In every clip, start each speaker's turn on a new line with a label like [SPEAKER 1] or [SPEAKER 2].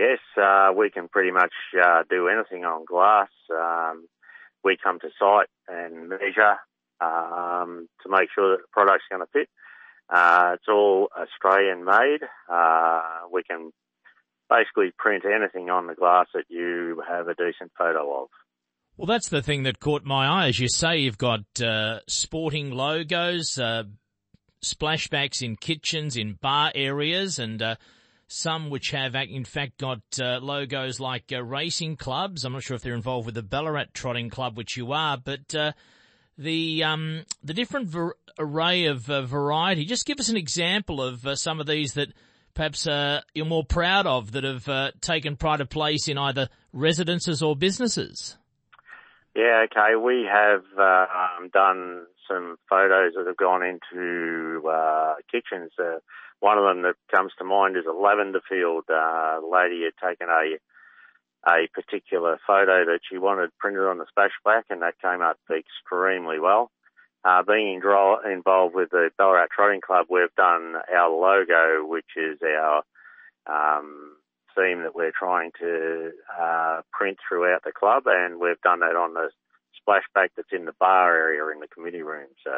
[SPEAKER 1] Yes, uh, we can pretty much uh, do anything on glass. Um, we come to site and measure um, to make sure that the product's going to fit. Uh, it's all Australian made. Uh, we can basically print anything on the glass that you have a decent photo of.
[SPEAKER 2] Well, that's the thing that caught my eye. As you say, you've got uh, sporting logos, uh, splashbacks in kitchens, in bar areas, and some which have, in fact, got uh, logos like uh, racing clubs. I'm not sure if they're involved with the Ballarat Trotting Club, which you are, but uh, the um, the different ver- array of variety. Just give us an example of some of these that perhaps you're more proud of that have taken pride of place in either residences or businesses.
[SPEAKER 1] Yeah, okay. We have uh, um, done some photos that have gone into uh, kitchens. Uh, one of them that comes to mind is a lavender field. Uh, lady had taken a a particular photo that she wanted printed on the splashback, and that came up extremely well. Uh, being involved with the Ballarat Trotting Club, we've done our logo, which is our um, theme that we're trying to uh, print throughout the club, and we've done that on the splashback that's in the bar area in the committee room. So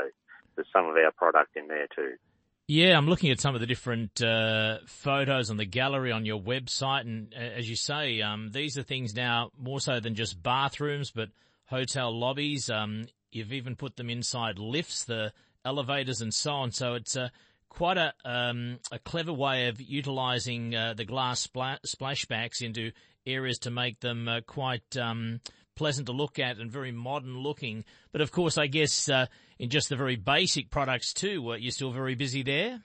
[SPEAKER 1] there's some of our product in there too.
[SPEAKER 2] Yeah, I'm looking at some of the different uh, photos on the gallery on your website, and uh, as you say, um, these are things now more so than just bathrooms, but hotel lobbies. Um, you've even put them inside lifts, the elevators, and so on. So it's a quite a um, a clever way of utilising uh, the glass spla- splashbacks into areas to make them uh, quite um, pleasant to look at and very modern looking. But of course, I guess uh, in just the very basic products too, you're still very busy there.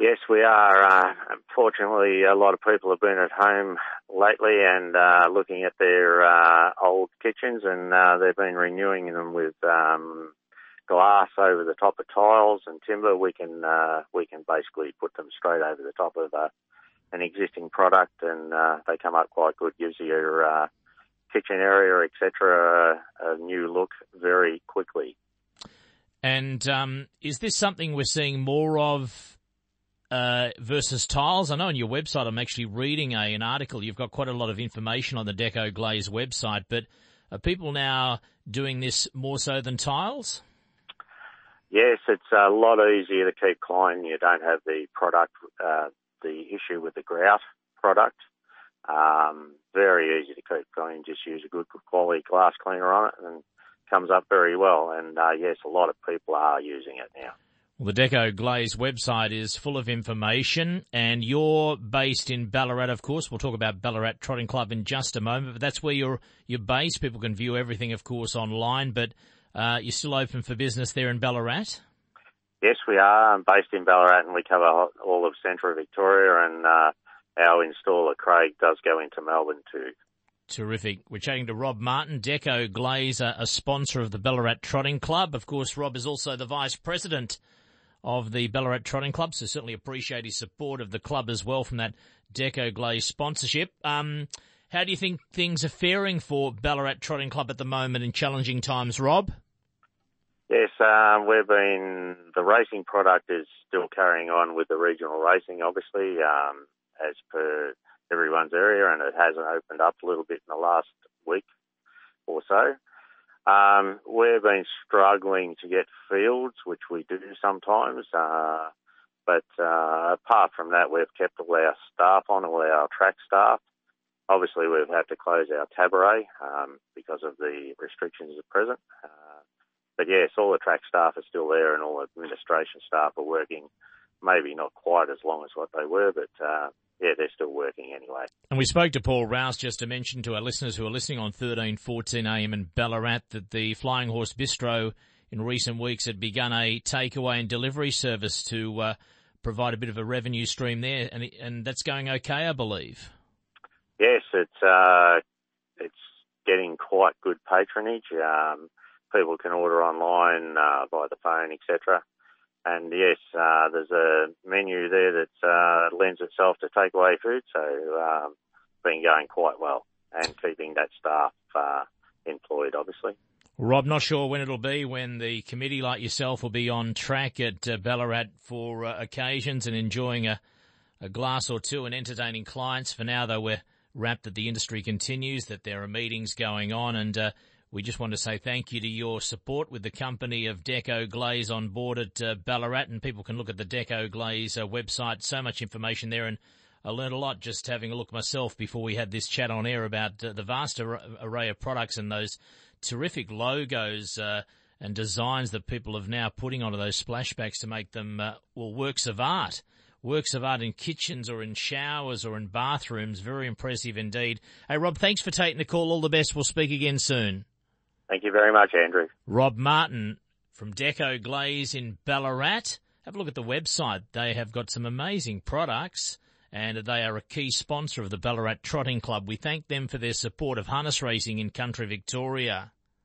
[SPEAKER 1] Yes, we are. Uh, unfortunately, a lot of people have been at home lately and uh, looking at their uh, old kitchens, and uh, they've been renewing them with um, glass over the top of tiles and timber, we can uh, we can basically put them straight over the top of uh, an existing product, and uh, they come up quite good. Gives your uh, kitchen area, etc., a, a new look very quickly.
[SPEAKER 2] And um, is this something we're seeing more of uh, versus tiles? I know on your website I'm actually reading a, an article. You've got quite a lot of information on the DecoGlaze website, but are people now doing this more so than tiles?
[SPEAKER 1] Yes, it's a lot easier to keep clean. You don't have the product, uh, the issue with the grout product. Um, very easy to keep clean. Just use a good quality glass cleaner on it and comes up very well. And uh, yes, a lot of people are using it now.
[SPEAKER 2] Well, the DecoGlaze website is full of information and you're based in Ballarat, of course. We'll talk about Ballarat Trotting Club in just a moment, but that's where you're, you're based. People can view everything, of course, online, but uh, you're still open for business there in Ballarat?
[SPEAKER 1] Yes, we are. I'm based in Ballarat and we cover all of central Victoria and uh, our installer Craig does go into Melbourne too.
[SPEAKER 2] Terrific. We're chatting to Rob Martin, DecoGlaze, a sponsor of the Ballarat Trotting Club. Of course, Rob is also the vice president of the Ballarat Trotting Club, so certainly appreciate his support of the club as well from that DecoGlaze sponsorship. Um, how do you think things are faring for Ballarat Trotting Club at the moment in challenging times, Rob?
[SPEAKER 1] Yes, uh, we've been, the racing product is still carrying on with the regional racing, obviously, um, as per everyone's area, and it hasn't opened up a little bit in the last week or so. Um, we've been struggling to get fields, which we do sometimes, uh, but uh, apart from that, we've kept all our staff on, all our track staff, Obviously, we've had to close our tabaret um, because of the restrictions at present. Uh, but yes, all the track staff are still there, and all the administration staff are working. Maybe not quite as long as what they were, but uh, yeah, they're still working anyway.
[SPEAKER 2] And we spoke to Paul Rouse just to mention to our listeners who are listening on 13, 14 AM in Ballarat that the Flying Horse Bistro in recent weeks had begun a takeaway and delivery service to uh, provide a bit of a revenue stream there, and, and that's going okay, I believe.
[SPEAKER 1] Yes, it's uh, it's getting quite good patronage. Um, people can order online uh, by the phone, etc. And yes, uh, there's a menu there that uh, lends itself to takeaway food, so um, been going quite well and keeping that staff uh, employed, obviously.
[SPEAKER 2] Rob, not sure when it'll be when the committee like yourself will be on track at uh, Ballarat for uh, occasions and enjoying a a glass or two and entertaining clients. For now, though, we're rapt that the industry continues, that there are meetings going on, and uh, we just want to say thank you to your support with the company of DecoGlaze on board at uh, Ballarat, and people can look at the DecoGlaze uh, website. So much information there, and I learned a lot just having a look myself before we had this chat on air about uh, the vast ar- array of products and those terrific logos uh, and designs that people have now putting onto those splashbacks to make them uh, well works of art works of art in kitchens or in showers or in bathrooms. Very impressive indeed. Hey, Rob, thanks for taking the call. All the best. We'll speak again soon.
[SPEAKER 1] Thank you very much, Andrew.
[SPEAKER 2] Rob Martin from DecoGlaze in Ballarat. Have a look at the website. They have got some amazing products and they are a key sponsor of the Ballarat Trotting Club. We thank them for their support of harness racing in country Victoria.